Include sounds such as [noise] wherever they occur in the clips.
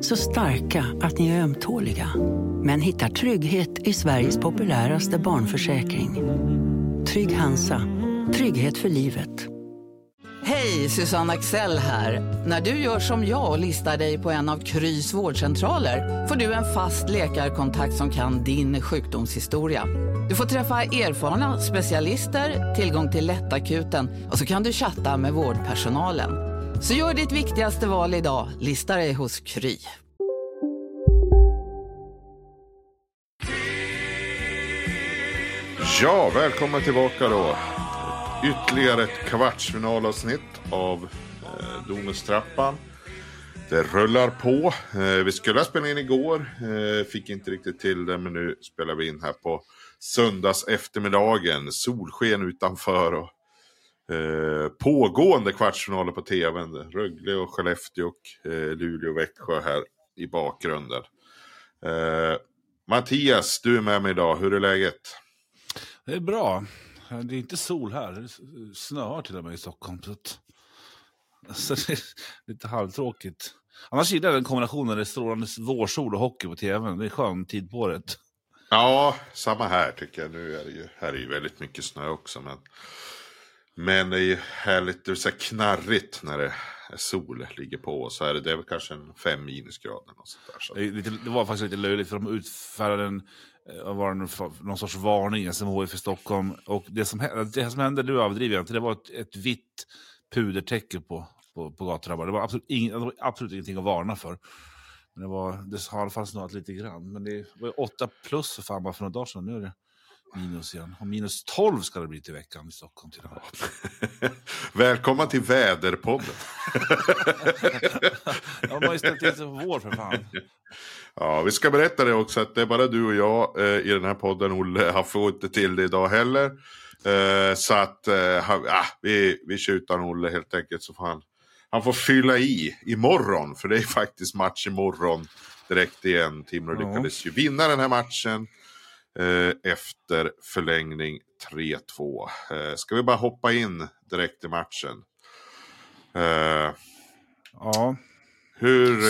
Så starka att ni är ömtåliga. Men hittar trygghet i Sveriges populäraste barnförsäkring. Trygg Hansa. Trygghet för livet. Hej, Susanne Axel här. När du gör som jag och listar dig på en av Krys vårdcentraler får du en fast läkarkontakt som kan din sjukdomshistoria. Du får träffa erfarna specialister, tillgång till lättakuten och så kan du chatta med vårdpersonalen. Så gör ditt viktigaste val idag, lista dig hos Kry. Ja, välkommen tillbaka då. Ytterligare ett kvartsfinalavsnitt av eh, Domustrappan. Det rullar på. Eh, vi skulle ha spelat in igår, eh, fick inte riktigt till det, men nu spelar vi in här på söndags eftermiddagen. Solsken utanför och eh, pågående kvartsfinaler på tvn. Rögle och Skellefteå och eh, Luleå och Växjö här i bakgrunden. Eh, Mattias, du är med mig idag. Hur är läget? Det är bra. Det är inte sol här. Det snöar till och med i Stockholm. Så, att, [laughs] så det är lite halvtråkigt. Annars gillar jag den kombinationen. Det är strålande vårsol och hockey på tvn. Det är skön tid på året. Ja, samma här tycker jag. Nu är det ju, här är ju väldigt mycket snö också. Men, men det är ju härligt, det är så knarrigt när det är sol ligger på. Så är det, det är väl kanske en fem minusgrader. Och sånt där, så. Det, lite, det var faktiskt lite löjligt för de utfärdade en eh, var det någon, sorts varning, SMHI för Stockholm. Och det som, det som hände, nu överdriver jag inte, det var ett, ett vitt pudertäcke på, på, på gatorna. Det var, absolut ing, det var absolut ingenting att varna för. Men det, var, det har i alla fall snöat lite grann. Men det var ju 8 plus för fan bara för några dagar sedan. Nu är det minus igen. Och minus 12 ska det bli till veckan i Stockholm till. [laughs] Välkommen till Väderpodden. [laughs] Ja, man har ju ställt till sig för vår för fan. Ja, vi ska berätta det också att det är bara du och jag eh, i den här podden. Olle har fått inte till det idag heller. Eh, så att eh, ha- ah, vi, vi kör utan Olle helt enkelt. Så får han, han får fylla i imorgon. För det är faktiskt match imorgon direkt igen. Timrå Ja. lyckades ju vinna den här matchen. Eh, efter förlängning 3-2. Eh, ska vi bara hoppa in direkt i matchen. Eh, Ja. hur...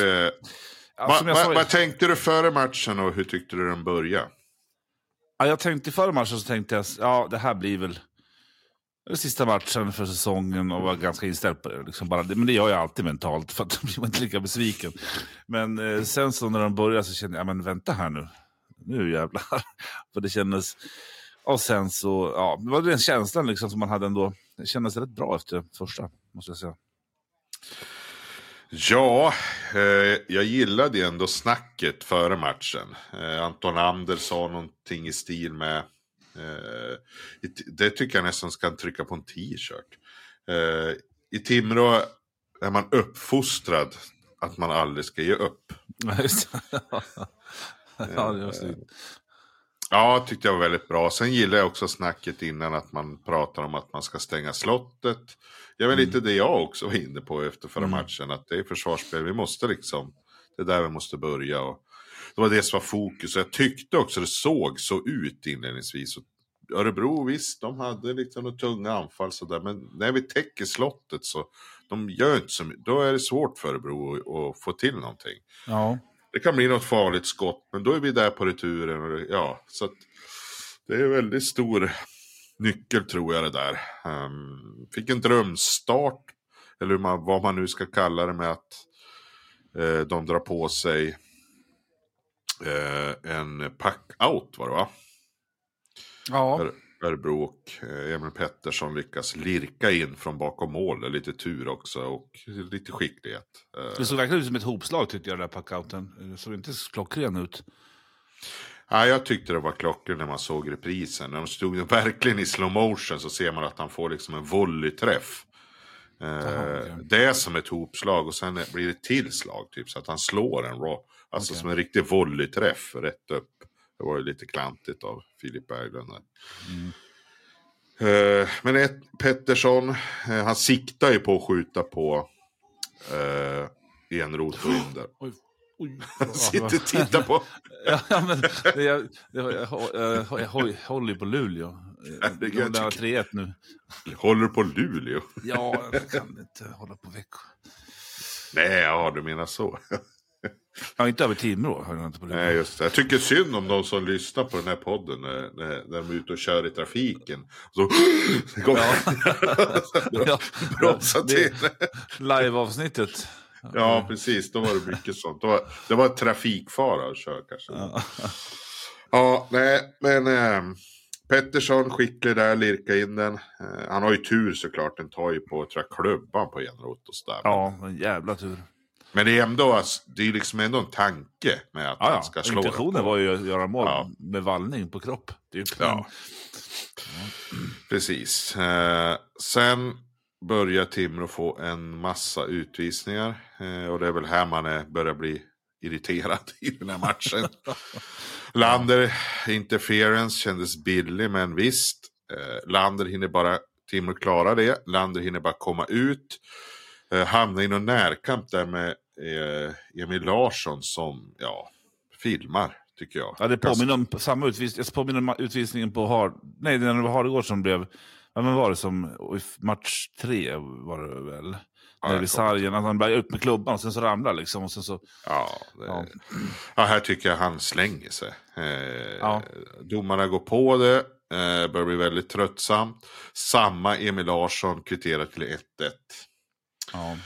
Ja, Va, jag va, vad tänkte du före matchen och hur tyckte du den började? Ja, jag tänkte före matchen så tänkte jag, ja det här blir väl den sista matchen för säsongen och var ganska inställd på det. Liksom bara, men det gör jag alltid mentalt [laughs] för att då blir man inte lika besviken. Men eh, sen så när de började så kände jag, men vänta här nu. Nu jävlar. [laughs] för det kändes... Och sen så, ja, det var den känslan liksom som man hade ändå. Det kändes rätt bra efter första, måste jag säga. Ja, eh, jag gillade ju ändå snacket före matchen. Eh, Anton Ander sa någonting i stil med... Eh, det tycker jag nästan ska trycka på en t-shirt. Eh, I Timrå är man uppfostrad att man aldrig ska ge upp. [laughs] [laughs] Ja, just det. ja, var snyggt. Ja, tyckte jag var väldigt bra. Sen gillar jag också snacket innan att man pratar om att man ska stänga slottet. Det är väl lite det jag också var inne på efter förra Mm. matchen. Att det är försvarsspel, vi måste liksom, det är där vi måste börja. Och det var det som var fokus. Och jag tyckte också det såg så ut inledningsvis. Och Örebro visst, de hade liksom några tunga anfall sådär. Men när vi täcker slottet så, de gör inte så mycket. Då är det svårt för Örebro att, att få till någonting. Ja. Det kan bli något farligt skott, men då är vi där på returen. Och ja, så det är en väldigt stor nyckel tror jag det där. Um, fick en drömstart, eller man, vad man nu ska kalla det med att eh, de drar på sig eh, en pack-out var det va? Ja. Ör- Och eh, Emil Pettersson lyckas lirka in från bakom mål. Lite tur också och lite skicklighet. Eh, Det såg verkligen ut som ett hopslag tyckte jag, den där packouten. Det såg inte klockren ut. Ja, jag tyckte det var klockrent när man såg reprisen. När de stod verkligen i slow motion så ser man att han får liksom en volleyträff. Eh. Det är som ett hopslag och sen blir det tillslag typ så att han slår en raw. Alltså Okej. som en riktig volleyträff rätt upp. Det var ju lite klantigt av Filip Berglund. Där. Eh, men ett, Pettersson, eh, han siktar ju på att skjuta på eh, Enroth och Ynder. Han sitter och tittar på. Ja, men det, jag, jag, jag, jag, håller ju på Luleå. De där har tycker- 3-1 nu. Håller du på Luleå? Ja, jag kan inte hålla på veckor. Nej, ja du menar så. Ja, inte över Timrå. Nej, just det. Jag tycker synd om de som lyssnar på den här podden när, när, när de är ute och kör i trafiken. Så, [laughs] [laughs] Ja. bromsa till. Live-avsnittet. Ja, precis. Då var det mycket sånt. Det var, det var trafikfara att köra kanske. Ja. Ja, nej, men eh, Pettersson skicklig där, lirka in den. Eh, han har ju tur såklart. Den tar ju på, tror jag, klubban på Enroth och sådär. Ja, en jävla tur. Men det är ändå, alltså, det är liksom ändå en tanke med att Ja, han ska slå Intentionen var ju att göra mål Ja. med vallning på kropp. Ju Ja. Precis. Eh, sen börjar Timrå få en massa utvisningar. Eh, och det är väl här man är, börjar bli irriterad [laughs] i den här matchen. [laughs] Lander interference kändes billig, men visst. Eh, Lander hinner bara, Timrå klarar det. Lander hinner bara komma ut. Eh, hamnar i någon närkamp där med eh, Emil Larsson som, ja, filmar, tycker jag. Ja, det påminner om samma utvisning. Jag påminner om utvisningen på Hard... Nej, den var Hardegård som blev... Ja, men var det som match tre var det väl? Ja, När sargen, att han börjar upp med klubban och sen så ramlar liksom. Och sen så, Ja, det, Ja. ja. här tycker jag han slänger sig. Eh, Ja. Domarna går på det, eh, börjar bli väldigt tröttsamt. Samma Emil Larsson kvitterar till 1-1. ja.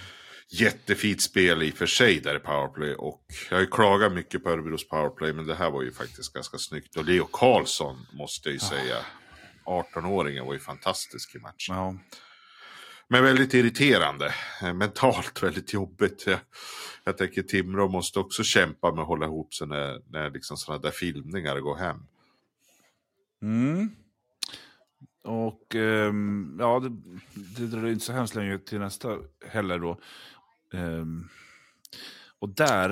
Jättefint spel i och för sig där i powerplay. Och jag har ju klagat mycket på Örebros powerplay, men det här var ju faktiskt ganska snyggt. Och Leo Karlsson måste jag ju säga. 18-åringen var ju fantastisk i matchen. ja. Men väldigt irriterande. Eh, Mentalt [laughs] väldigt jobbigt. Jag, jag tänker Timrå måste också kämpa med att hålla ihop sig när, när liksom sådana där filmningar går hem. Mm. Och ehm, ja, det, det dröjer inte så hemskt länge till nästa heller då. Ehm, och där,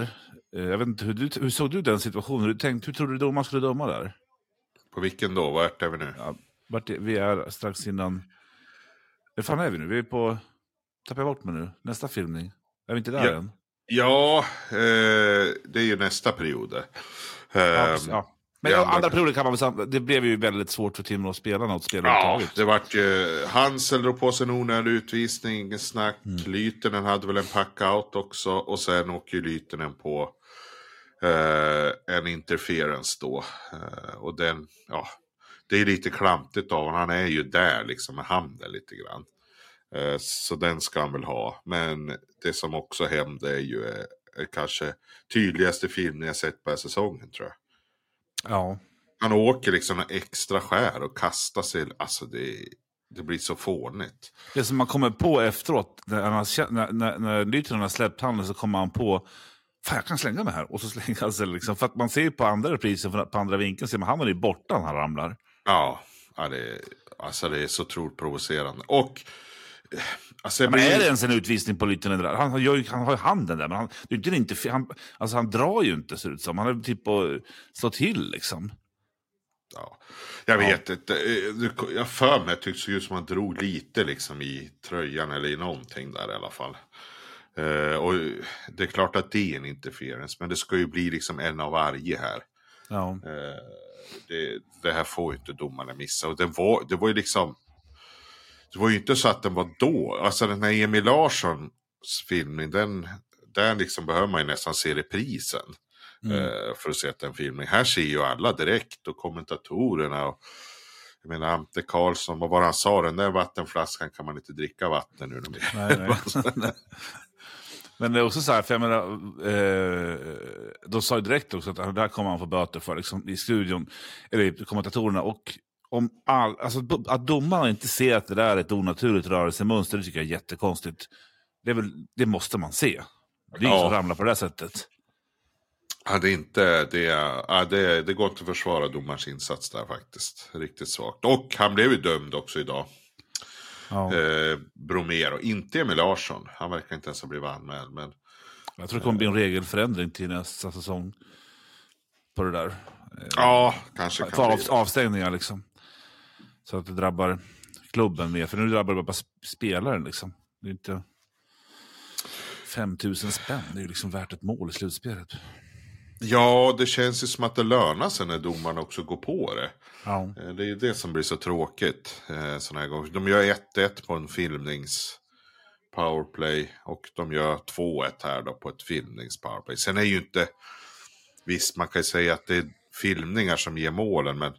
eh, jag vet inte, hur, du, hur såg du den situationen? Hur, tänkte, hur trodde du domaren skulle döma där? På vilken då? Vart är vi nu? Ja, vart är, vi är strax innan... Var fan är vi nu? Vi är på... Tappar jag bort mig nu? Nästa filmning? Är vi inte där Ja. än? Ja, eh, det är ju nästa period. Eh, Ja, precis, ja. Men andra- andra perioden kan man väl Det blev ju väldigt svårt för Timrå att spela något spel Ja, det vart ju... Hansel drog på sig en onödig utvisning, inget snack. Mm. Lytenen hade väl en pack-out också. Och sen åker ju Lytenen på eh, en interference då. Eh, och den, ja, det är lite klantigt av honom. Han är ju där liksom med handen lite grann. Eh, så den ska han väl ha. Men det som också hände är ju eh, kanske tydligaste filmen jag sett på säsongen tror jag. Ja. Han åker liksom extra skär och kastar sig. Alltså det, det blir så fånigt. Det som man kommer på efteråt, när, han, när, när, när Lytinen har släppt handen så kommer han på Fan, jag kan slänga mig här. Och så slänger han sig liksom. För att man ser på andra reprisen, på andra vinkeln, ser man han är ju borta när han ramlar. Ja, ja det, alltså det är så otroligt provocerande. Och... Alltså Men blir- är det ens en utvisning på Lytinen där? Han, har ju- han har ju handen där, men han, det är inte, han, alltså han drar ju inte ser det ut som. Han är typ på slå till liksom. Ja, jag vet inte. Eh, Jag för mig att det ut som han drog lite liksom i tröjan eller i någonting där i alla fall. Eh, och det är klart att det är en interference, men det ska ju bli liksom en av varje här. Ja. Eh, det, det här får ju inte domarna missa. Och det var, det var ju liksom... Det var ju inte så att den var då. Alltså den här Emil Larssons filmning, den, den liksom behöver man ju nästan se reprisen. eh, för att se att den filmning. Här ser ju alla direkt och kommentatorerna. Och, jag menar Ante Karlsson, vad var han sa? Den där vattenflaskan kan man inte dricka vatten ur. Nej, nej. Men det är också så här, för jag menar, eh, de sa ju direkt också att det här kommer han få böter för liksom, i studion, eller kommentatorerna. Och om all, alltså, att domarna inte ser att det där är ett onaturligt rörelsemönster, det tycker jag är jättekonstigt. Det, är väl, det måste man se. Det är ingen Ja. som ramlar på det sättet. Ja, det, är inte, det, är- ja, det, det går inte att försvara domarens insats där faktiskt. Riktigt svagt. Och han blev ju dömd också idag. Ja. Eh, Bromero, inte Emil Larsson. Han verkar inte ens ha blivit anmäld. Men Jag tror det kommer bli en regelförändring till nästa säsong. På det där. Ja, kanske kan För av, avstängningar liksom. Så att det drabbar klubben mer. För nu drabbar det bara sp- spelaren liksom. Det är inte 5000 spänn. Det är ju liksom värt ett mål i slutspelet. Ja, det känns ju som att det lönar sig när domarna också går på det. Ja. Eh, Det är ju det som blir så tråkigt. Eh, såna här gånger. De gör 1-1 på en filmnings powerplay och de gör 2-1 här då på ett filmnings powerplay. Sen är ju inte, visst man kan ju säga att det är filmningar som ger målen men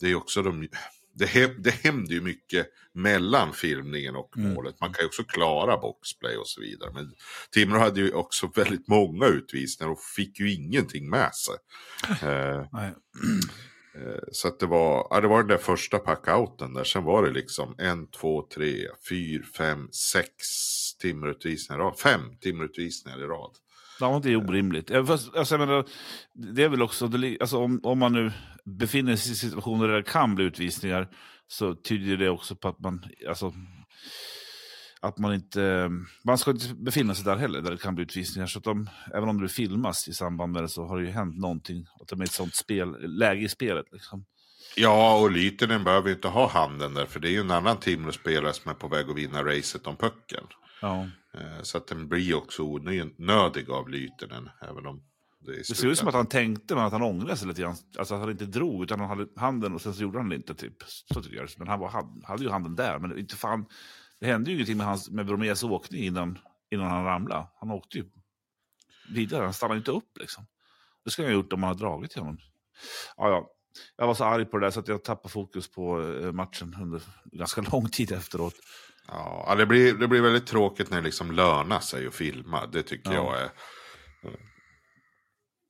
det är också de, det, det händer ju mycket mellan filmningen och målet. Man kan ju också klara boxplay och så vidare. Men Timrå hade ju också [laughs] väldigt många utvisningar och fick ju ingenting med sig. [laughs] Eh, Nej. så att det var, ja, det var den där första packouten där. Sen var det liksom en, två, tre, fyra, fem, sex timmerutvisningar i rad. Fem timmerutvisningar i rad. Ja, det är orimligt. Fast, alltså, jag menar, det är väl också, alltså, om, om man nu befinner sig i situationer där det kan bli utvisningar så tyder det också på att man, alltså, att man inte, man ska inte befinna sig där heller, där det kan bli utvisningar. Så att de, även om det filmas i samband med det så har det ju hänt någonting, att de är ett sånt spel, läge i spelet. Liksom. Ja, och Lytinen behöver ju inte ha handen där. För det är ju en annan Timrå-spelare som är på väg att vinna racet om pucken. Ja. Eh, Så att den blir också onödig av Lytinen. Även om det är Det ser ut som att han tänkte, men att han ångrade sig lite grann. Alltså att han inte drog, utan han hade handen och sen så gjorde han det inte. Typ. Så tycker jag. Men han var, hade, hade ju handen där. Men inte fan, det hände ju ingenting med, hans, med Bromés åkning innan, innan han ramlade. Han åkte ju vidare, han stannade inte upp. Liksom. Det skulle han ha gjort om man hade dragit till honom. Ja, ja. Jag var så arg på det där så att jag tappade fokus på eh, matchen under ganska [laughs] lång tid efteråt. Ja, det blir, det blir väldigt tråkigt när det liksom lönar sig att filma. Det tycker Ja. jag är...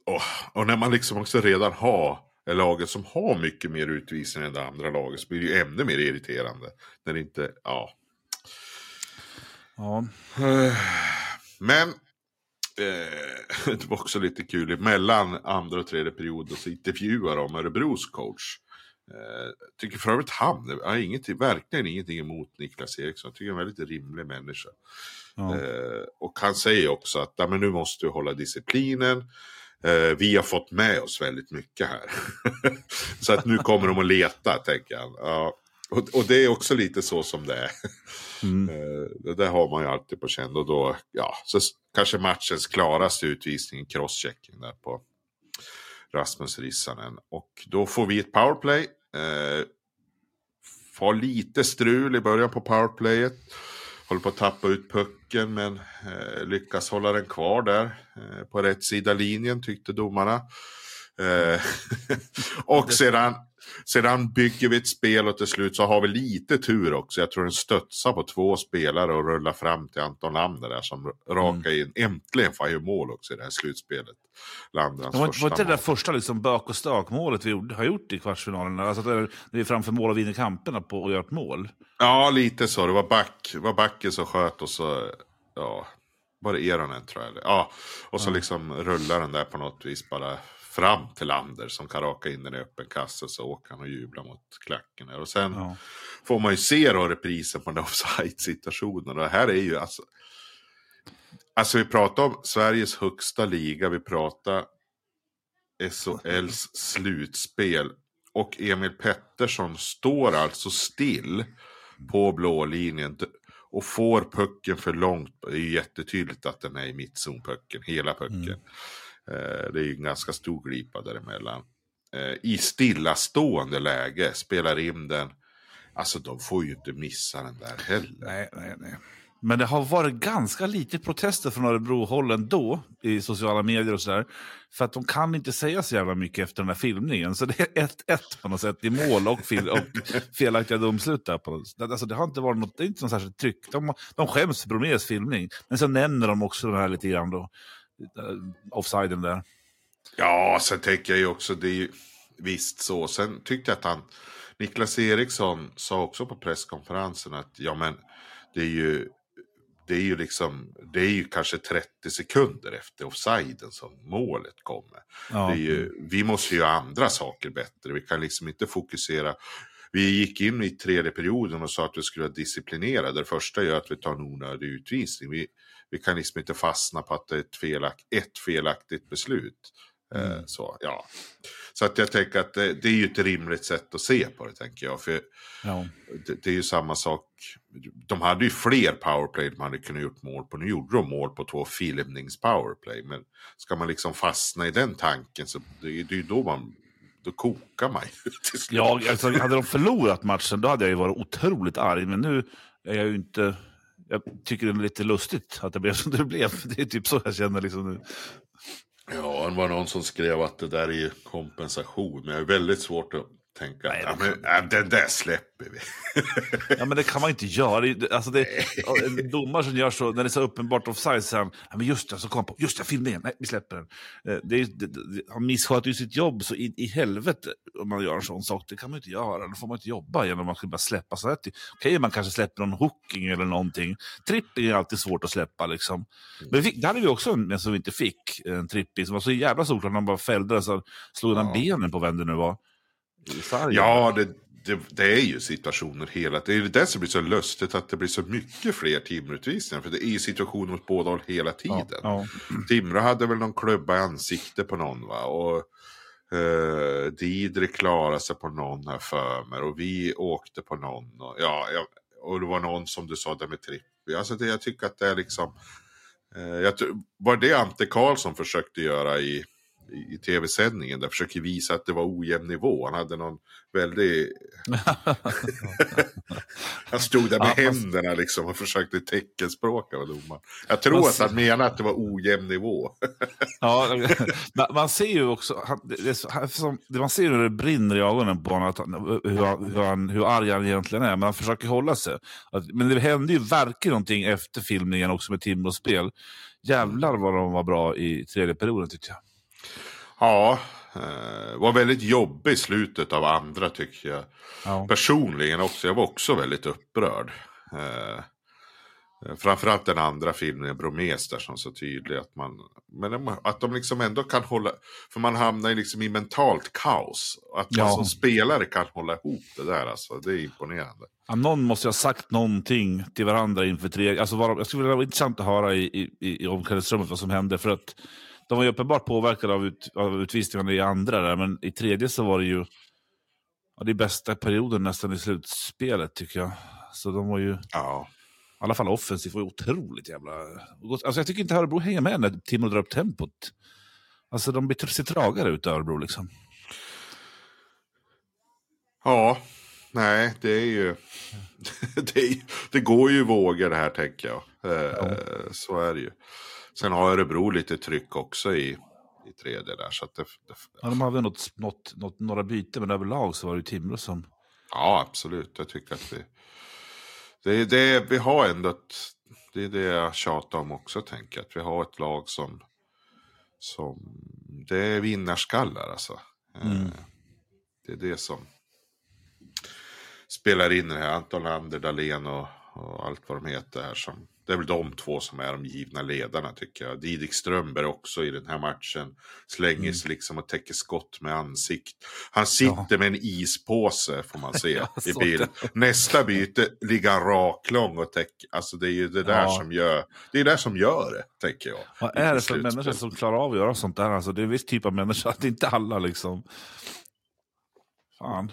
Och, och när man liksom också redan har laget som har mycket mer utvisning än det andra laget så blir det ju ännu mer irriterande. När det inte, ja. Ja, Men eh, [laughs] det var också lite kul. Mellan andra och tredje perioden så intervjuar de Örebros coach. Eh, tycker för övrigt han, jag har ingenting, verkligen ingenting emot Niklas Eriksson. Jag tycker han är en väldigt rimlig människa. ja. Eh, och han säger också att ja, men nu måste du hålla disciplinen. Eh, vi har fått med oss väldigt mycket här. [laughs] så att nu kommer de att leta, tänker han. Ja. Och, och det är också lite så som det är. Mm. [laughs] Det där har man ju alltid på känn. Och då, ja, så kanske matchens klaraste utvisning, crosschecking där på Rasmus Rissanen. Och då får vi ett powerplay. Eh, får lite strul i början på powerplayet. Håller på att tappa ut pucken men eh, lyckas hålla den kvar där eh, på rätt sida linjen tyckte domarna. Eh, [laughs] och sedan, sedan bygger vi ett spel och till slut så har vi lite tur också. Jag tror den studsar på två spelare och rullar fram till Anton Lander där som rakar in. Äntligen får han ju mål också i det här slutspelet. Lander hans Det var, var inte det där första liksom, bök och stök-målet vi gjorde, har gjort i kvartsfinalen? Alltså att det är- när vi är framför mål och vinner kamperna på att göra ett mål. Ja, lite så. Det var, back, var backen som sköt och så, ja, var det Eronen tror jag. Ja, och så liksom rullar den där på något vis bara fram till Lander som kan raka in den i öppen kasse så åker han och jublar mot klacken. Och sen Ja. får man ju se då reprisen på [laughs] den offside-situationen. Och det här är ju alltså... Alltså vi pratar om Sveriges högsta liga, vi pratar SHLs slutspel. Och Emil Pettersson står alltså still på blå linjen och får pucken för långt. Det är ju jättetydligt att den är i mittzonpucken, hela pucken. Eh, Eh, det är ju en ganska stor glipa däremellan. Eh, I stillastående läge spelar in den. Alltså de får ju inte missa den där heller. Nej, nej, nej. Men det har varit ganska lite protester från Örebrohåll ändå i sociala medier och sådär. För att de kan inte säga så jävla mycket efter den här filmningen. Så det är 1-1 på något sätt i mål och, fil- och felaktiga domslut där. På något. sätt. Alltså, det har inte varit något, det är inte något särskilt tryck. De, de skäms för Bromés filmning. Men så nämner de också den här lite grann då. Offsiden där. Ja, sen tänker jag ju också, det är ju visst så. Sen tyckte jag att han, Niklas Eriksson sa också på presskonferensen att ja men det är ju, det är ju liksom, det är ju kanske 30 sekunder efter offsiden som målet kommer. Ja. Ju, vi måste ju göra andra saker bättre. Vi kan liksom inte fokusera. Vi gick in i tredje perioden och sa att vi skulle vara disciplinerade. Det första gör att vi tar en onödig utvisning. Vi, vi kan liksom inte fastna på att det är ett, felak, ett felaktigt beslut. Eh, så, ja. så att jag tänker att det, det, är ju ett rimligt sätt att se på det, tänker jag. För ja. det, det, är ju samma sak. De hade ju fler powerplay de hade kunnat gjort mål på. Nu gjorde de mål på två filmnings powerplay. Men ska man liksom fastna i den tanken så det, det är ju då man då kokar man ju. [laughs] ja, alltså, hade de förlorat matchen då hade jag ju varit otroligt arg. Men nu är jag ju inte... Jag tycker det är lite lustigt att det blev som det blev. [laughs] Det är typ så jag känner liksom nu. Ja, det var någon som skrev att det där är kompensation. Men jag är väldigt svårt att tänka Nej, men, ja, den där släpper vi. ja, men det kan man inte göra. Alltså det, en domare som gör så, när det är så uppenbart offside, så han, ja, men just det, så kom på, just det, filmningen, nej, vi släpper den. Eh, det, det, det, han missköter ju sitt jobb så in i helvete om man gör en sån sak. Det kan man inte göra, då får man inte jobba genom att bara släppa så här. Okej, okay, man kanske släpper någon hooking eller någonting. Tripping är alltid svårt att släppa liksom. Men fick, där hade vi också en som vi inte fick, en tripping som var så jävla solklar, han bara fällde den så slog ja. benen på vem det nu var. Ja, det, det, det, är ju situationer hela Det är det som blir så lustigt att det blir så mycket fler Timrå-utvisningar. För det är ju situationer åt båda håll hela tiden. Ja, ja. Timrå hade väl någon klubba i ansiktet på någon va. Och uh, Didre klarade sig på någon här för mig. Och vi åkte på någon. Och, ja, och det var någon som du sa där med Trippi. Alltså det, jag tycker att det är liksom. Uh, jag, var det Ante Karlsson försökte göra i i tv-sändningen där försöker visa att det var ojämn nivå. Han hade någon väldigt... [laughs] han stod där med ja, händerna liksom och försökte teckenspråka vad domaren. Jag tror man att han menade att det var ojämn nivå. [laughs] ja, man ser ju också, man ser hur det brinner i ögonen på honom, han, hur, hur, han, hur arg han egentligen är, men han försöker hålla sig. Men det hände ju verkligen någonting efter filmningen också med Timrås spel. Jävlar vad de var bra i tredje perioden tyckte jag. Ja, eh, var väldigt jobbig i slutet av andra tycker jag. Ja. Personligen också, jag var också väldigt upprörd. Eh, framförallt den andra filmen, Bromes, där som så tydlig att man, men att de liksom ändå kan hålla, för man hamnar liksom i mentalt kaos. Att man som spelare kan hålla ihop det där, alltså, det är imponerande. Ja, någon måste ha sagt någonting till varandra inför tre, alltså var, jag skulle vilja vara intressant att höra i, i, i omklädningsrummet vad som hände, för att de var ju uppenbart påverkade av, ut, av utvisningarna i andra där, men i tredje så var det ju ja, det bästa perioden nästan i slutspelet tycker jag. Så de var ju, ja. i alla fall offensivt, var otroligt jävla... Alltså jag tycker inte Örebro hänger med när Timo drar upp tempot. Alltså de ser tragare ut Örebro liksom. Ja, nej det är ju... [laughs] det, är, det går ju vågor här tänker jag. Eh, ja. Så är det ju. Sen har Örebro lite tryck också i, i tredje där. Så det, det, ja, de hade något, något, något, några byten, men överlag så var det Timrå som... Ja, absolut. Jag tycker att vi... Det, det, vi har ändå ett... Det är det jag tjatar om också, tänker Att vi har ett lag som... som det är vinnarskallar, alltså. Mm. Eh, det är det som spelar in det här. Anton Lander, Dahlén och, och allt vad de heter här som det är väl de två som är de givna ledarna tycker jag. Didik Strömberg också i den här matchen. Slänger sig mm. liksom och täcker skott med ansikt. Han sitter ja. med en ispåse får man se [laughs] i bild. Nästa byte ligger han raklång och täcker. Alltså det är ju det där ja. som gör det. är det som gör det, tänker jag. Vad är det för människor som klarar av att göra sånt där? Alltså, det är en viss typ av människor, det [laughs] är inte alla liksom. Fan.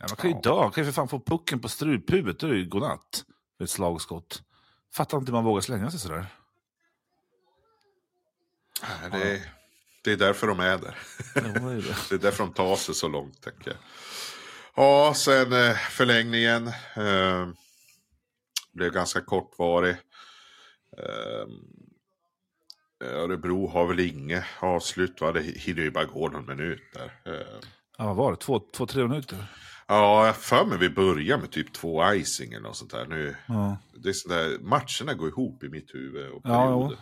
Ja, man kan ju dö. Man kan ju för fan få pucken på struphuvudet. Då är det ju godnatt. Med ett slagskott. Fattar inte hur man vågar slänga sig sådär. Nej, Det, är, det är därför de är där. Ja, det är det. [laughs] Det är därför de tar sig så långt, tänker jag. Ja, sen eh, förlängningen. Eh, blev ganska kortvarig. Eh, Örebro har väl inget avslut, va? det hinner ju bara gå någon minut där. Eh, Ja, vad var det? Två, två tre minuter? Ja, jag för mig vi börjar med typ två icing eller något sånt där. Nu, Ja. det är sådär, matcherna går ihop i mitt huvud. Och Ja.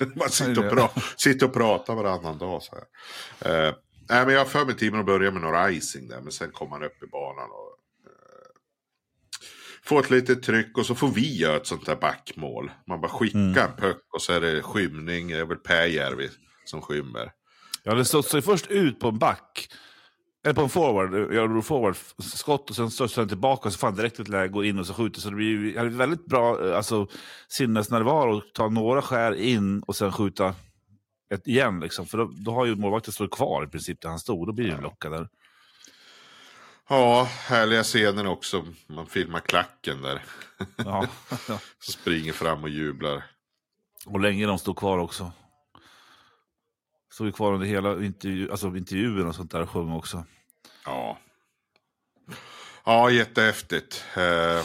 [laughs] Man sitter och, pra, sitter och pratar varannan dag. Så här. Eh, nej, men jag har för mig tiden att börja med några icing där. Men sen kommer man upp i banan och eh, får ett litet tryck. Och så får vi göra ett sånt där backmål. Man bara skickar Mm. en puck och så är det skymning. Det är väl Pääjärvi som skymmer. Ja, det stod sig först ut på en back. Eller på en forward. Jag drog forward skott och sen studsade den tillbaka och så fann direkt ett läge att gå in och så skjuter. Så det blir ju hade väldigt bra eh, alltså, sinnesnärvaro att ta några skär in och sen skjuta ett igen. Liksom. För då, då har ju målvakten stått kvar i princip där han stod. Då blir det en lucka där. Ja, härliga scener också. Man filmar klacken där. Ja. [laughs] Så springer fram och jublar. och länge de stod kvar också. Stod ju kvar under hela intervju, alltså intervjun och sånt där och sjöng också. Ja. Ja, jättehäftigt. Eh,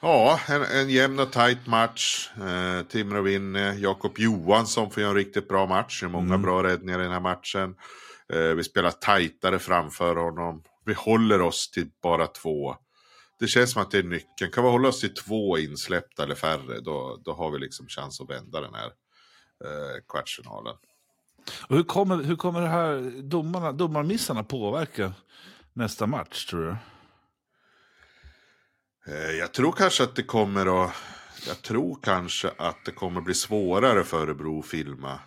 ja, en, en jämn och tajt match. Eh, Timrå vinner. Jakob Johansson får göra en riktigt bra match. Det är många Mm. bra räddningar i den här matchen. Eh, vi spelar tajtare framför honom. Vi håller oss till bara två. Det känns som att det är nyckeln. Kan vi hålla oss till två insläppta eller färre, då, då har vi liksom chans att vända den här eh, kvartsfinalen. Och hur kommer, hur kommer det här domarna, domarmissarna påverka nästa match tror du? Eh, jag tror kanske att det kommer att... Jag tror kanske att det kommer bli svårare för Örebro att filma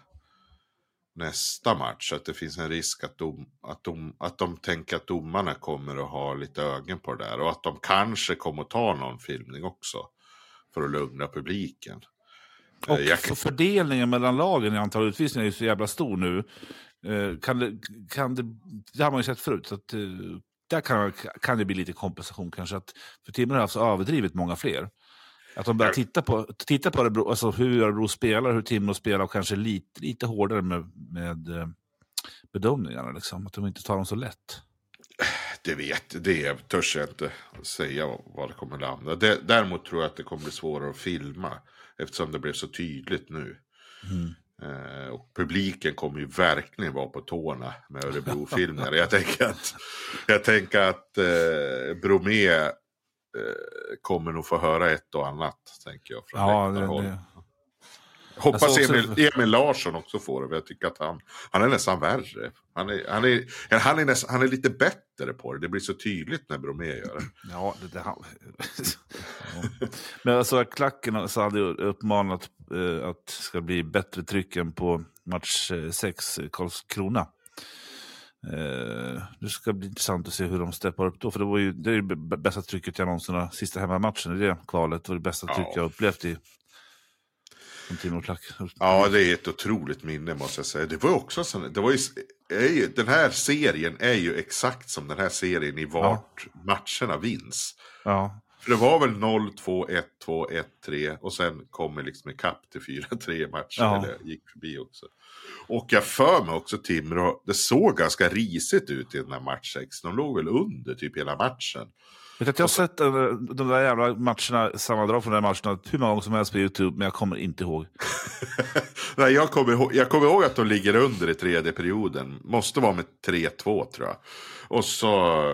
nästa match. Att det finns en risk att de, att de, att de tänker att domarna kommer att ha lite ögon på det där. Och att de kanske kommer att ta någon filmning också. För att lugna publiken. Eh, Och för fördelningen mellan lagen i antal utvisningar är ju så jävla stor nu. Eh, Kan det, kan det, det har man ju sett förut. Så att, eh, där kan, kan det bli lite kompensation kanske. Att, för Timrå har haft så överdrivet många fler. Att de börjar titta på, titta på Örebro, alltså hur Örebro spelar, hur Timrå spelar och kanske lite, lite hårdare med, med bedömningarna. Liksom. Att de inte tar dem så lätt. Det vet, det törs jag inte säga var det kommer landa. Däremot tror jag att det kommer bli svårare att filma. Eftersom det blev så tydligt nu. Eh, och publiken kommer ju verkligen vara på tårna med Örebro-filmer. jag tänker att, jag tänker att eh, Bromé eh, kommer nog få höra ett och annat. Tänker jag, från Ja, det, det, Hoppas såg också- Emil, Emil Larsson också får det. Jag tycker att han, han är nästan värre. Han är, han, är, han, är nästan, han är lite bättre på det. Det blir så tydligt när Bromé gör det. Ja, det, det, ja. [laughs] Men alltså klacken så hade jag uppmanat eh, att det ska bli bättre tryck än på match 6, Karlskrona. Eh, det ska bli intressant att se hur de steppar upp då. För det var ju det är ju bästa trycket jag någonsin har, sista hemmamatchen i det kvalet. Var det bästa Ja. tryck jag upplevt i som Timrå Klack. Ja, det är ett otroligt minne måste jag säga. Det var också sån, det var ju, ju, den här serien är ju exakt som den här serien i vart matcherna vinns. Ja. För det var väl 0-2, 1-2, 1-3 och sen kommer liksom ikapp till 4-3 [laughs] matcher. Ja. Eller gick förbi också. Och jag för mig också Timrå, det såg ganska risigt ut i den här match 6. De låg väl under typ hela matchen. Vet att jag har sett eh, de där jävla matcherna, sammandrag från de där matcherna hur många gånger som helst på YouTube, men jag kommer inte ihåg. [laughs] Nej, jag, kommer ihåg, jag kommer ihåg att de ligger under i tredje perioden. Måste vara med 3-2 tror jag. Och så...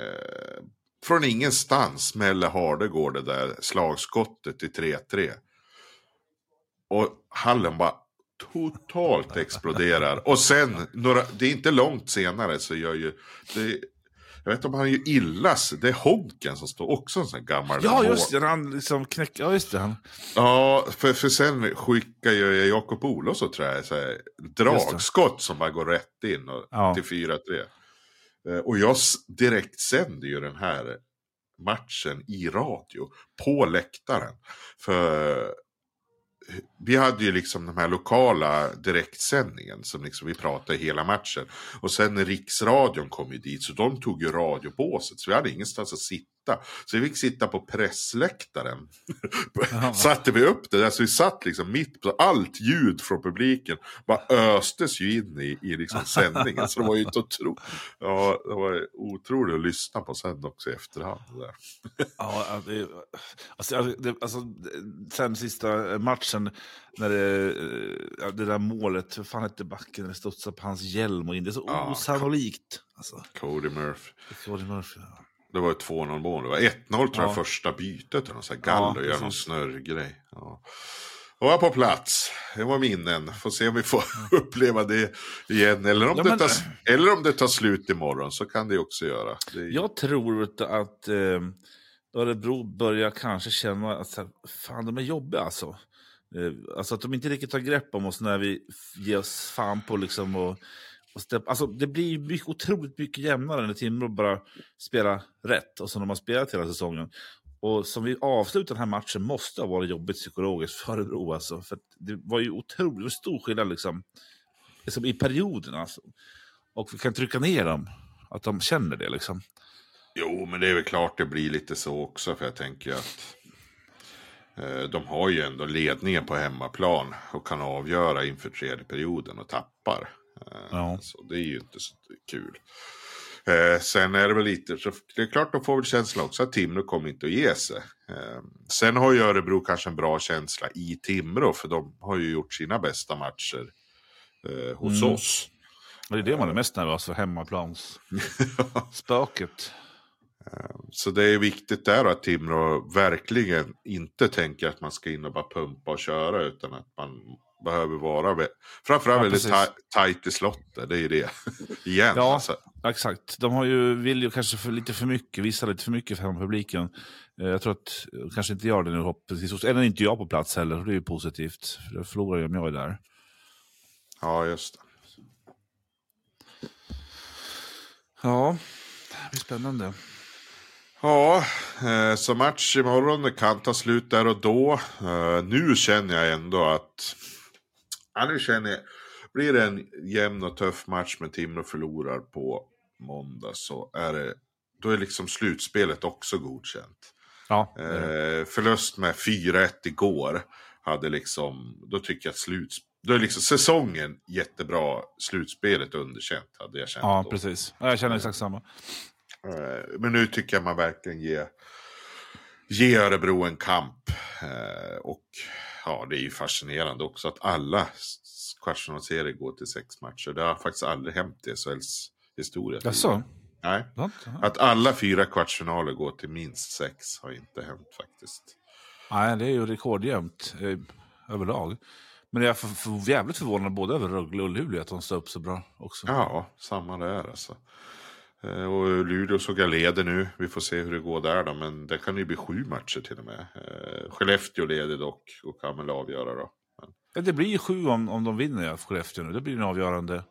Eh, från ingenstans smäller Hardegård det där slagskottet till 3-3. Och hallen bara totalt exploderar. Och sen, några, det är inte långt senare så gör ju... Det, jag vet inte om han gör illas. Det är Honken som står också en sån gammal Ja, just det. Han liksom knäck... Ja, just det. Han... Ja, för, för sen skickar ju Jakob Olofsson tror jag så här, dragskott som bara går rätt in och, Ja. till 4-3. Eh, Och jag direkt sänder ju den här matchen i radio på läktaren. För vi hade ju liksom de här lokala direktsändningen som liksom vi pratade hela matchen. Och sen när Riksradion kom ju dit så de tog ju radiobåset så vi hade ingenstans att sitta sitta. Så vi fick sitta på pressläktaren. [laughs] Satte vi upp det där, så vi satt liksom mitt på allt ljud från publiken. Bara östes ju in i, i liksom [laughs] sändningen. Så det var ju inte otro... ja, det var otroligt att lyssna på sen också i efterhand. Där. [laughs] Ja, det, alltså, det, alltså, sen sista matchen, när det, det där målet, vad fan hette backen, när det studsade på hans hjälm och in. Det är så Ja, osannolikt. Alltså, Cody Murphy. Cody Murphy. ja. Det var ju 2-0 mål. Det var 1-0 tror jag Ja. första bytet. Någon sån här galler, Ja, gör någon snörgrej. Ja. Och jag på plats. Det var minnen. Får se om vi får [laughs] uppleva det igen. Eller om, Ja, det men- tar, eller om det tar slut imorgon. Så kan det också göra. Det är, Jag tror att eh, Örebro börjar kanske känna att fan, de är jobbiga alltså. Eh, alltså att de inte riktigt tar grepp om oss när vi ger oss fan på liksom och, alltså det blir ju mycket, otroligt mycket jämnare när Timrå bara spelar rätt och som de har spelat hela säsongen. Och som vi avslutar den här matchen måste ha varit jobbigt psykologiskt för Örebro alltså. För det var ju otroligt stor skillnad liksom, liksom i perioden alltså. Och vi kan trycka ner dem, att de känner det liksom. Jo, men det är väl klart det blir lite så också. För jag tänker att eh, de har ju ändå ledningen på hemmaplan. Och kan avgöra inför tredje perioden och tappar. Eh, Ja. Så det är ju inte så kul. Eh, sen är det väl lite, så det är klart de får väl känsla också att Timrå kommer inte att ge sig. Eh, sen har ju Örebro kanske en bra känsla i Timrå för de har ju gjort sina bästa matcher eh, hos Mm. oss. Det är det man är mest nervös för, hemmaplans. Spöket. [laughs] Så det är viktigt där att Timrå verkligen inte tänker att man ska in och bara pumpa och köra utan att man behöver vara framförallt Ja, väldigt precis. ta- tajt i slottet. Det är det. [laughs] Igen. Ja, Alltså. exakt. De har ju, vill ju kanske för lite för mycket, visa lite för mycket för publiken. Eh, Jag tror att eh, kanske inte gör det nu förhoppningsvis. Eller inte jag på plats heller, det är ju positivt. För Jag förlorar ju om jag är där. Ja, just det. Ja, det blir spännande. Ja, eh, så match imorgon. Det kan ta slut där och då. Nu känner jag ändå att... Ja, nu känner jag... Blir det en jämn och tuff match med Timrå förlorar på måndag så är det... Då är liksom slutspelet också godkänt. Ja, Eh, förlust med 4-1 igår hade liksom... Då tycker jag att sluts... Då är liksom säsongen jättebra. Slutspelet underkänt hade jag känt ja då. precis. Ja, Jag känner exakt samma. Eh, Men nu tycker jag man verkligen ger, ger Örebro en kamp. Eh, Och ja, det är ju fascinerande också att alla kvartsfinalserier går till sex matcher. Det har faktiskt aldrig hänt i SHLs historia. Jaså? Nej. Att alla fyra kvartsfinaler går till minst sex har inte hänt faktiskt. Nej, det är ju rekordjämnt eh, överlag. Men jag är för, för, jävligt förvånad både över Rögle och Luleå att de står upp så bra också. Ja, samma där alltså. Eh, Och Luleå såg jag leder nu. Vi får se hur det går där då. Men det kan ju bli sju matcher till och med. Eh, Skellefteå leder dock och kan väl avgöra då. Ja, det blir ju sju om, om de vinner Skellefteå nu. Det blir en avgörande.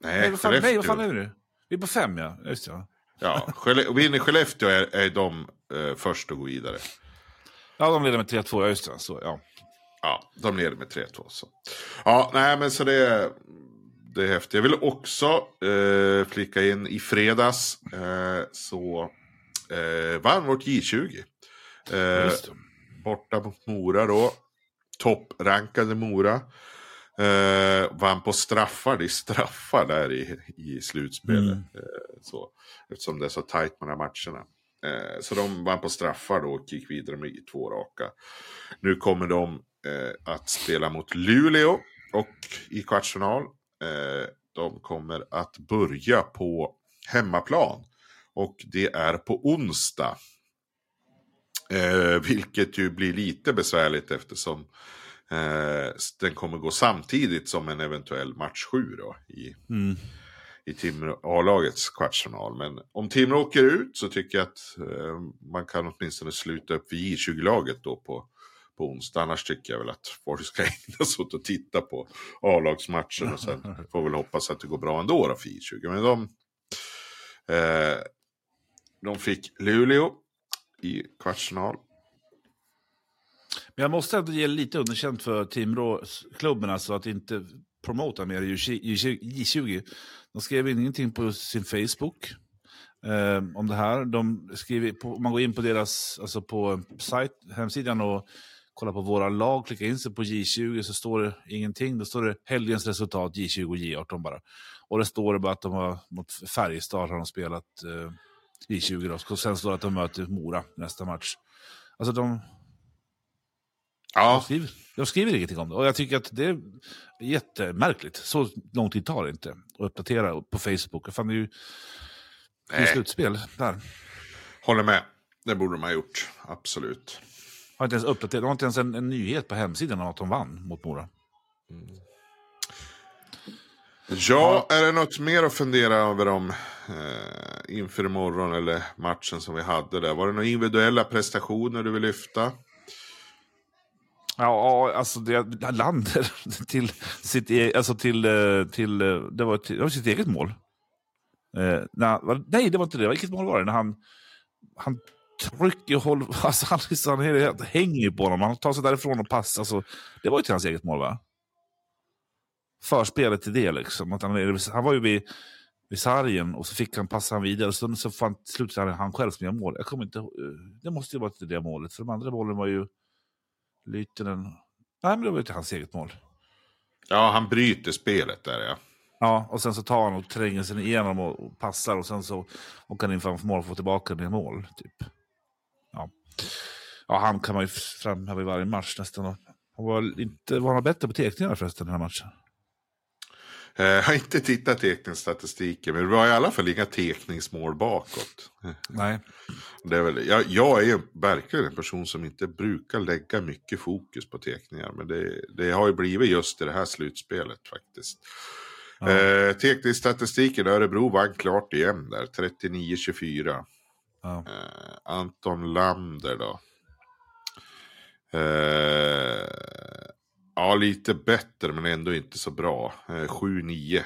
Nej, vad fan, nej, vad fan är vi nu? Vi är på fem ja. Just det, ja. Ja, Skelle- vinner Skellefteå är, är de eh, först att gå vidare. Ja, de leder med 3-2. Ja, just det. Så, ja. Ja, de leder med 3-2. Så. Ja, nej men så det det är häftigt. Jag vill också eh, flika in i fredags eh, så eh, vann vårt J20. Eh, borta mot Mora då. Topprankade Mora. Eh, vann på straffar. Det är straffar där i, i slutspelet. Mm. Eh, så, eftersom det är så tajt här matcherna. Eh, så de vann på straffar då och gick vidare med två raka. Nu kommer de eh, att spela mot Luleå och i kvartsfinal. Eh, de kommer att börja på hemmaplan. Och det är på onsdag. Eh, vilket ju blir lite besvärligt eftersom eh, den kommer gå samtidigt som en eventuell match 7 då. I, Mm. i Timrå A-lagets kvartsfinal. Men om Timrå åker ut så tycker jag att eh, man kan åtminstone sluta upp för J20-laget då på, på onsdag. Annars tycker jag väl att folk ska [laughs] ägna sig åt att titta på A-lagsmatchen och sen [laughs] får väl hoppas att det går bra ändå då för J20. Men de, eh, de fick Luleå i kvartsfinal. Men jag måste ändå ge lite underkänt för Timrå-klubben, alltså att inte promota mer i J20. J20. De skrev ingenting på sin Facebook. eh, om det här. De skriver på, man går in på deras alltså på sajt, hemsidan och kollar på våra lag, klickar in sig på J20 så står det ingenting. Då står det helgens resultat J20 och J18 bara. Och det står det bara att de har mot Färjestad har de spelat eh, J20 då. Och sen står det att de möter Mora nästa match. Alltså de... Ja. De skriver, de skriver ingenting om det. Och jag tycker att det är jättemärkligt. Så lång tid tar det inte att uppdatera på Facebook. Fan, det är ju det är slutspel där. Håller med. Det borde de ha gjort. Absolut. Har inte ens uppdaterat. De har inte ens en, en nyhet på hemsidan om att de vann mot Mora. Ja, är det något mer att fundera över om eh, inför imorgon eller matchen som vi hade där? Var det några individuella prestationer du vill lyfta? Ja, alltså det, Lander [laughs] till sitt, e- alltså till, eh, till, eh, det var, till, det var sitt eget mål. Eh, när, nej, det var inte det. Vilket mål var det? När han, han trycker håller, [laughs] alltså han, han, han hänger på honom. Han tar sig därifrån och passar. Alltså, det var ju till hans eget mål va? Förspelet till det liksom. Att han, han var ju vid, vid sargen och så fick han passa han vidare. Och så, så fan, till slut så hade han själv som gör mål. Jag kommer inte, det måste ju vara till det målet. För de andra målen var ju Lytenen. Nej, men det var ju till hans eget mål. Ja, han bryter spelet där ja. Ja, och sen så tar han och tränger sig igenom och, passar och sen så åker han in framför mål och får tillbaka det i mål. Typ. Ja. han kan man ju framhäva i varje match nästan. Han var, inte, var han bättre på teckningar förresten den här matchen? Eh, Jag har inte tittat teckningsstatistiken, men det var i alla fall inga tekningsmål bakåt. Nej. Det är väl, jag, jag är ju verkligen en person som inte brukar lägga mycket fokus på teckningar. Men det, det har ju blivit just i det här slutspelet faktiskt. Ja. Eh, teckningsstatistiken, Örebro vann klart igen där, 39-24. Ja. Eh, Anton Lander då. Eh, ja, lite bättre men ändå inte så bra. Eh, 7-9.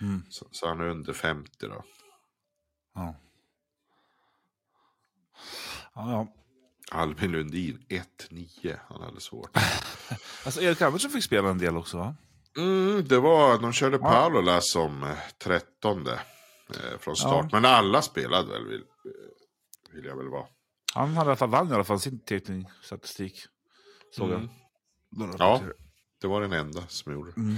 Mm. Så, så han är under 50 då. Ja. Ja, ja. Albin Lundin 1-9. Han hade svårt. [laughs] Alltså Erik Andersson fick spela en del också va? Mm, det var, de körde Paolola som eh, trettonde eh, från start. Ja. Men alla spelade väl, vill, eh, vill jag väl vara. Han hade i alla fall vann i alla fall sin teckningsstatistik. Såg Mm. jag. Ja, det var den enda som gjorde. Mm.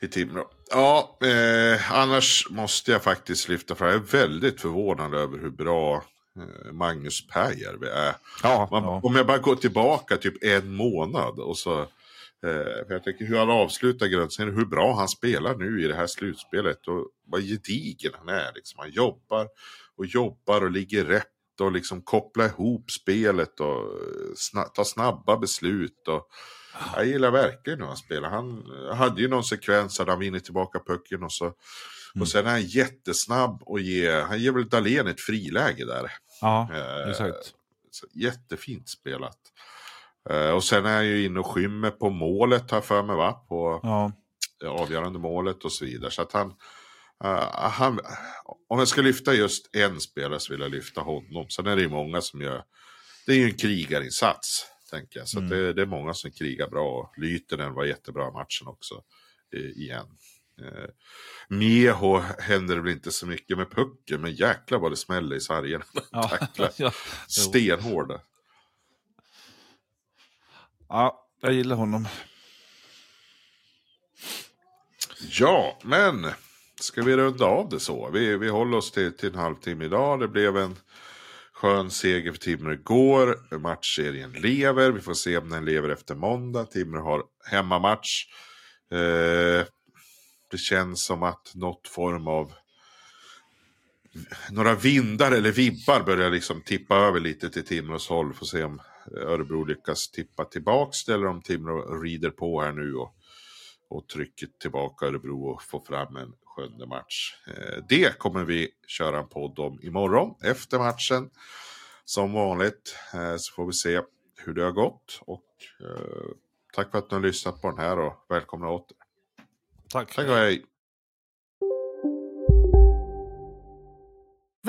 I Timrå. Ja, eh, annars måste jag faktiskt lyfta fram. Jag är väldigt förvånad över hur bra eh, Magnus Pääjärvi är. Ja, Man, ja. Om jag bara går tillbaka typ en månad och så. Eh, för jag tänker hur han avslutar grundserien, hur bra han spelar nu i det här slutspelet och vad gedigen han är. Liksom. Han jobbar och jobbar och ligger rätt och liksom koppla ihop spelet och eh, sna ta snabba beslut. Och, jag gillar verkligen hur han spelar. Han hade ju någon sekvens där han vinner tillbaka pucken och så. Och sen är han jättesnabb och ger, han ger väl Dahlén ett friläge där. Ja, Eh, exakt. jättefint spelat. Eh, och sen är han ju inne och skymmer på målet jag för mig va? På Ja. det avgörande målet och så vidare. Så att han, eh, han, om jag ska lyfta just en spelare så vill jag lyfta honom. Sen är det ju många som gör, det är ju en krigarinsats. Tänker jag. Så att det, det är många som krigar bra. Lytenen var jättebra i matchen också. eh, igen. Eh, Mieho händer det väl inte så mycket med pucken. Men jäklar vad det smäller i sargen. [laughs] Ja. Stenhårda ja, jag gillar honom. Ja, men ska vi runda av det så? Vi, vi håller oss till, till en halvtimme idag. Det blev en skön seger för Timrå igår. Matchserien lever. Vi får se om den lever efter måndag. Timrå har hemmamatch. Eh, det känns som att något form av några vindar eller vibbar börjar liksom tippa över lite till Timrås håll. Får se om Örebro lyckas tippa tillbaks eller om Timrå rider på här nu och, och trycker tillbaka Örebro och får fram en sjunde match. Eh, det kommer vi köra en podd om imorgon efter matchen. Som vanligt eh, så får vi se hur det har gått. Och eh, tack för att ni har lyssnat på den här och välkomna åter. Tack. Tack och hej.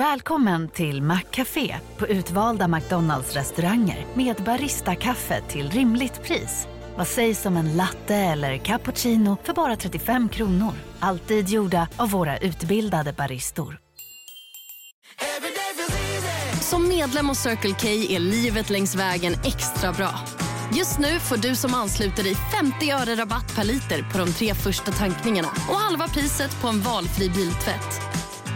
Välkommen till Maccafé på utvalda McDonalds restauranger med Baristakaffe till rimligt pris. Vad sägs om en latte eller cappuccino för bara 35 kronor? Alltid gjorda av våra utbildade baristor. Som medlem hos Circle K är livet längs vägen extra bra. Just nu får du som ansluter dig 50 öre rabatt per liter på de tre första tankningarna och halva priset på en valfri biltvätt.